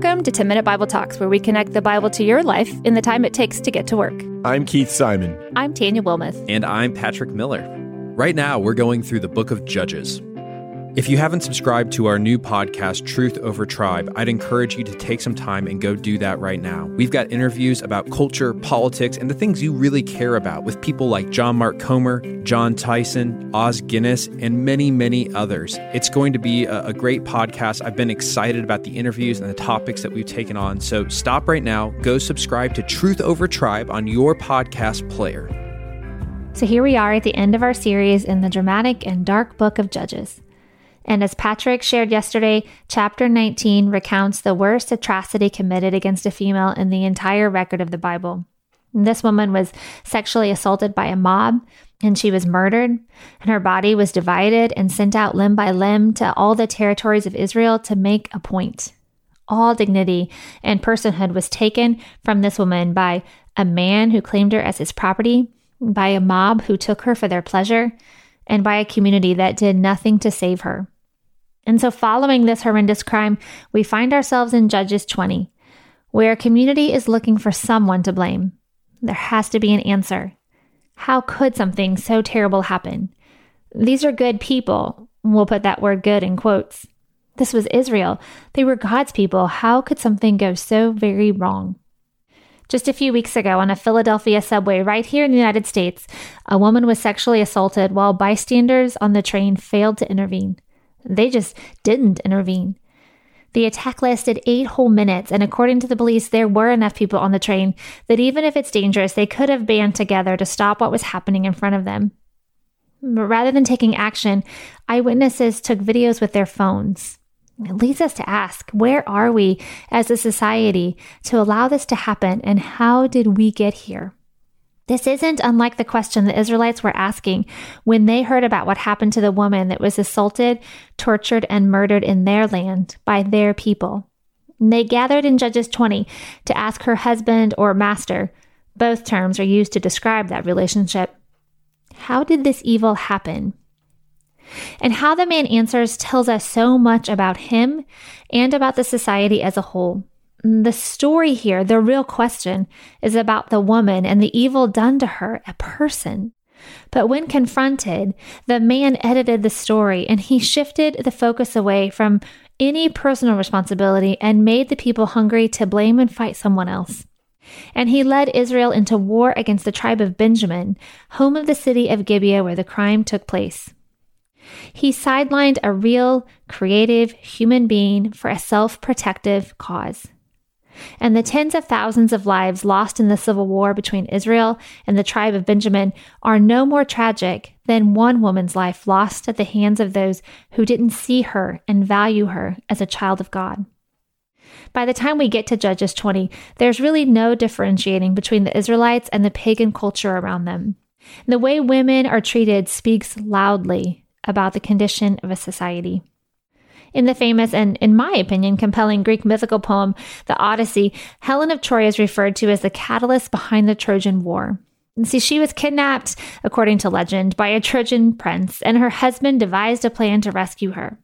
Welcome to 10 Minute Bible Talks, where we connect the Bible to your life in the time it takes to get to work. I'm Keith Simon. I'm Tanya Willmeth. And I'm Patrick Miller. Right now, we're going through the book of Judges. If you haven't subscribed to our new podcast, Truth Over Tribe, I'd encourage you to take some time and go do that right now. We've got interviews about culture, politics, and the things you really care about with people like John Mark Comer, John Tyson, Os Guinness, and many, many others. It's going to be a, a great podcast. I've been excited about the interviews and the topics that we've taken on. So stop right now, go subscribe to Truth Over Tribe on your podcast player. So here we are at the end of our series in the dramatic and dark book of Judges. And as Patrick shared yesterday, chapter 19 recounts the worst atrocity committed against a female in the entire record of the Bible. This woman was sexually assaulted by a mob and she was murdered, and her body was divided and sent out limb by limb to all the territories of Israel to make a point. All dignity and personhood was taken from this woman by a man who claimed her as his property, by a mob who took her for their pleasure, and by a community that did nothing to save her. And so, following this horrendous crime, we find ourselves in Judges 20, where a community is looking for someone to blame. There has to be an answer. How could something so terrible happen? These are good people. We'll put that word good in quotes. This was Israel. They were God's people. How could something go so very wrong? Just a few weeks ago, on a Philadelphia subway right here in the United States, a woman was sexually assaulted while bystanders on the train failed to intervene. They just didn't intervene. The attack lasted eight whole minutes, and according to the police, there were enough people on the train that even if it's dangerous, they could have band together to stop what was happening in front of them. But rather than taking action, eyewitnesses took videos with their phones. It leads us to ask where are we as a society to allow this to happen, and how did we get here? This isn't unlike the question the Israelites were asking when they heard about what happened to the woman that was assaulted, tortured, and murdered in their land by their people. And they gathered in Judges 20 to ask her husband or master. Both terms are used to describe that relationship. How did this evil happen? And how the man answers tells us so much about him and about the society as a whole. The story here, the real question, is about the woman and the evil done to her, a person. But when confronted, the man edited the story and he shifted the focus away from any personal responsibility and made the people hungry to blame and fight someone else. And he led Israel into war against the tribe of Benjamin, home of the city of Gibeah where the crime took place. He sidelined a real, creative human being for a self protective cause and the tens of thousands of lives lost in the civil war between Israel and the tribe of Benjamin are no more tragic than one woman's life lost at the hands of those who didn't see her and value her as a child of God. By the time we get to Judges 20, there's really no differentiating between the Israelites and the pagan culture around them. The way women are treated speaks loudly about the condition of a society. In the famous and, in my opinion, compelling Greek mythical poem, The Odyssey, Helen of Troy is referred to as the catalyst behind the Trojan War. And see, she was kidnapped, according to legend, by a Trojan prince, and her husband devised a plan to rescue her.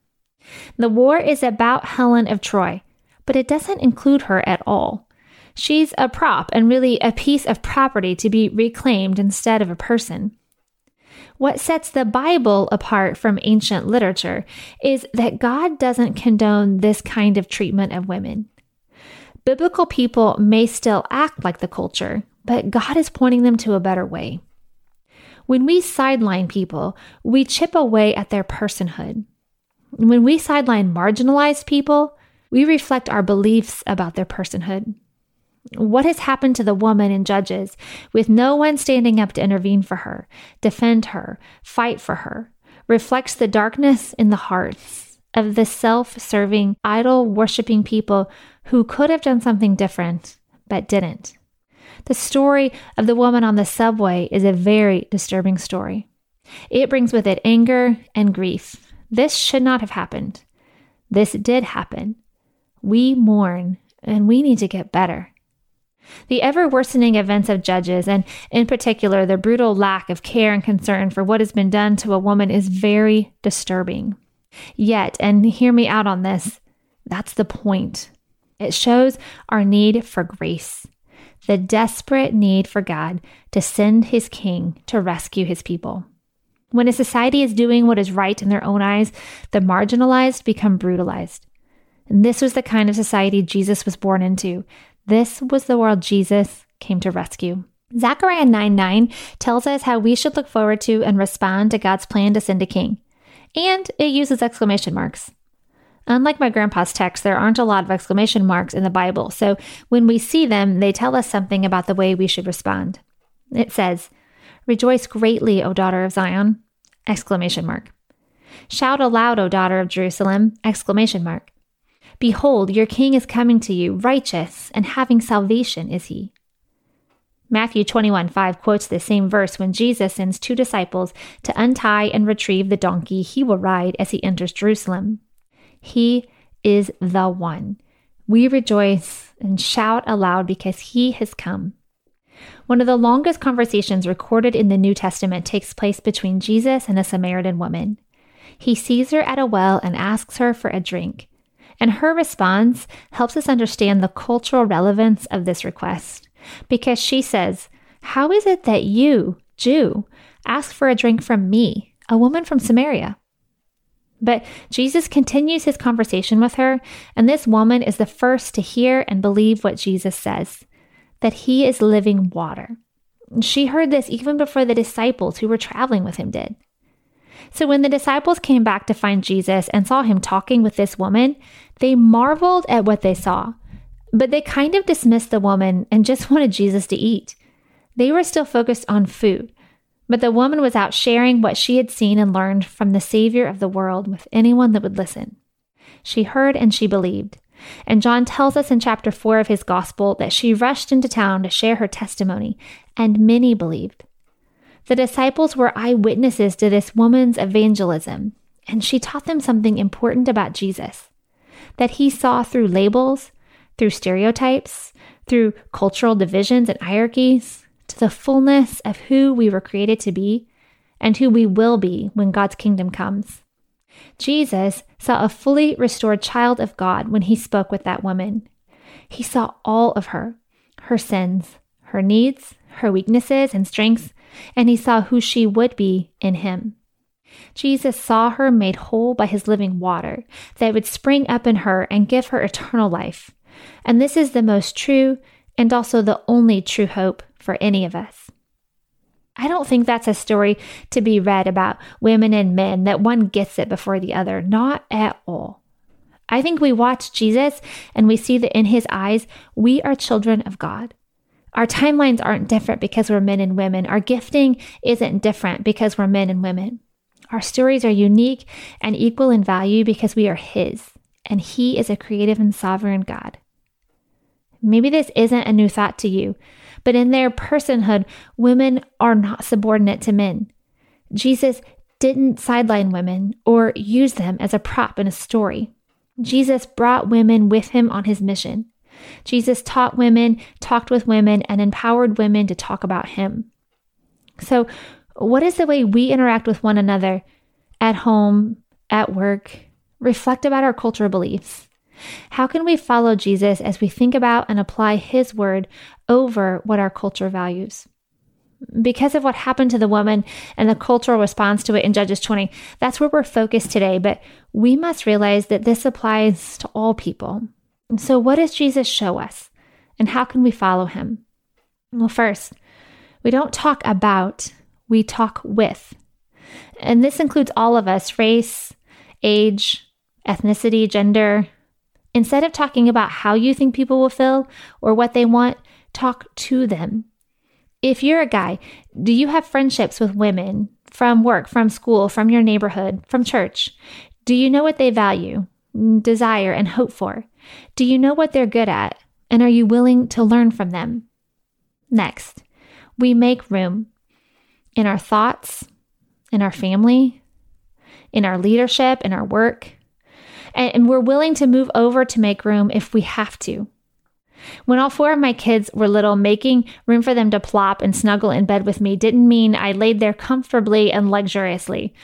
The war is about Helen of Troy, but it doesn't include her at all. She's a prop and really a piece of property to be reclaimed instead of a person. What sets the Bible apart from ancient literature is that God doesn't condone this kind of treatment of women. Biblical people may still act like the culture, but God is pointing them to a better way. When we sideline people, we chip away at their personhood. When we sideline marginalized people, we reflect our beliefs about their personhood. What has happened to the woman in Judges with no one standing up to intervene for her, defend her, fight for her, reflects the darkness in the hearts of the self serving, idol worshiping people who could have done something different but didn't. The story of the woman on the subway is a very disturbing story. It brings with it anger and grief. This should not have happened. This did happen. We mourn and we need to get better. The ever worsening events of Judges, and in particular the brutal lack of care and concern for what has been done to a woman, is very disturbing. Yet, and hear me out on this, that's the point. It shows our need for grace, the desperate need for God to send his king to rescue his people. When a society is doing what is right in their own eyes, the marginalized become brutalized. And this was the kind of society Jesus was born into. This was the world Jesus came to rescue. Zechariah 9 9 tells us how we should look forward to and respond to God's plan to send a king. And it uses exclamation marks. Unlike my grandpa's text, there aren't a lot of exclamation marks in the Bible, so when we see them, they tell us something about the way we should respond. It says, Rejoice greatly, O daughter of Zion! Exclamation mark. Shout aloud, O daughter of Jerusalem! Exclamation mark. Behold, your king is coming to you, righteous and having salvation is he. Matthew 21 5 quotes the same verse when Jesus sends two disciples to untie and retrieve the donkey he will ride as he enters Jerusalem. He is the one. We rejoice and shout aloud because he has come. One of the longest conversations recorded in the New Testament takes place between Jesus and a Samaritan woman. He sees her at a well and asks her for a drink. And her response helps us understand the cultural relevance of this request because she says, How is it that you, Jew, ask for a drink from me, a woman from Samaria? But Jesus continues his conversation with her, and this woman is the first to hear and believe what Jesus says that he is living water. She heard this even before the disciples who were traveling with him did. So when the disciples came back to find Jesus and saw him talking with this woman, they marveled at what they saw. But they kind of dismissed the woman and just wanted Jesus to eat. They were still focused on food. But the woman was out sharing what she had seen and learned from the Savior of the world with anyone that would listen. She heard and she believed. And John tells us in chapter 4 of his gospel that she rushed into town to share her testimony, and many believed. The disciples were eyewitnesses to this woman's evangelism, and she taught them something important about Jesus that he saw through labels, through stereotypes, through cultural divisions and hierarchies, to the fullness of who we were created to be and who we will be when God's kingdom comes. Jesus saw a fully restored child of God when he spoke with that woman. He saw all of her, her sins, her needs, her weaknesses and strengths, and he saw who she would be in him. Jesus saw her made whole by his living water that would spring up in her and give her eternal life. And this is the most true and also the only true hope for any of us. I don't think that's a story to be read about women and men that one gets it before the other. Not at all. I think we watch Jesus and we see that in his eyes, we are children of God. Our timelines aren't different because we're men and women. Our gifting isn't different because we're men and women. Our stories are unique and equal in value because we are His, and He is a creative and sovereign God. Maybe this isn't a new thought to you, but in their personhood, women are not subordinate to men. Jesus didn't sideline women or use them as a prop in a story. Jesus brought women with him on his mission. Jesus taught women, talked with women, and empowered women to talk about him. So, what is the way we interact with one another at home, at work? Reflect about our cultural beliefs. How can we follow Jesus as we think about and apply his word over what our culture values? Because of what happened to the woman and the cultural response to it in Judges 20, that's where we're focused today. But we must realize that this applies to all people. And so, what does Jesus show us? And how can we follow him? Well, first, we don't talk about, we talk with. And this includes all of us race, age, ethnicity, gender. Instead of talking about how you think people will feel or what they want, talk to them. If you're a guy, do you have friendships with women from work, from school, from your neighborhood, from church? Do you know what they value, desire, and hope for? Do you know what they're good at? And are you willing to learn from them? Next, we make room in our thoughts, in our family, in our leadership, in our work. And, we're willing to move over to make room if we have to. When all four of my kids were little, making room for them to plop and snuggle in bed with me didn't mean I laid there comfortably and luxuriously.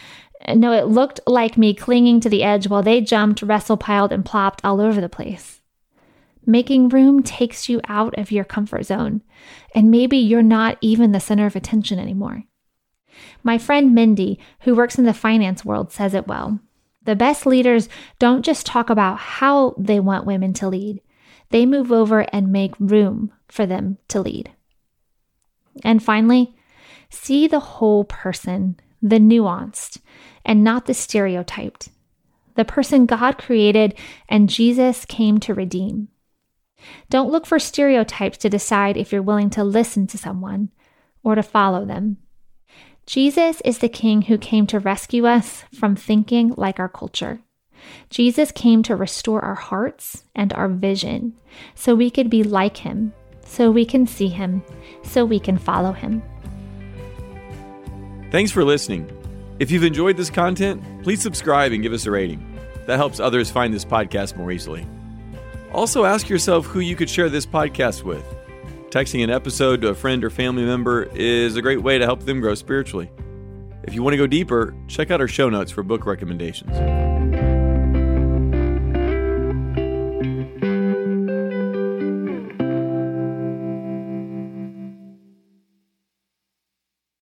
No, it looked like me clinging to the edge while they jumped, wrestle piled, and plopped all over the place. Making room takes you out of your comfort zone, and maybe you're not even the center of attention anymore. My friend Mindy, who works in the finance world, says it well. The best leaders don't just talk about how they want women to lead, they move over and make room for them to lead. And finally, see the whole person, the nuanced, and not the stereotyped, the person God created and Jesus came to redeem. Don't look for stereotypes to decide if you're willing to listen to someone or to follow them. Jesus is the King who came to rescue us from thinking like our culture. Jesus came to restore our hearts and our vision so we could be like him, so we can see him, so we can follow him. Thanks for listening. If you've enjoyed this content, please subscribe and give us a rating. That helps others find this podcast more easily. Also, ask yourself who you could share this podcast with. Texting an episode to a friend or family member is a great way to help them grow spiritually. If you want to go deeper, check out our show notes for book recommendations.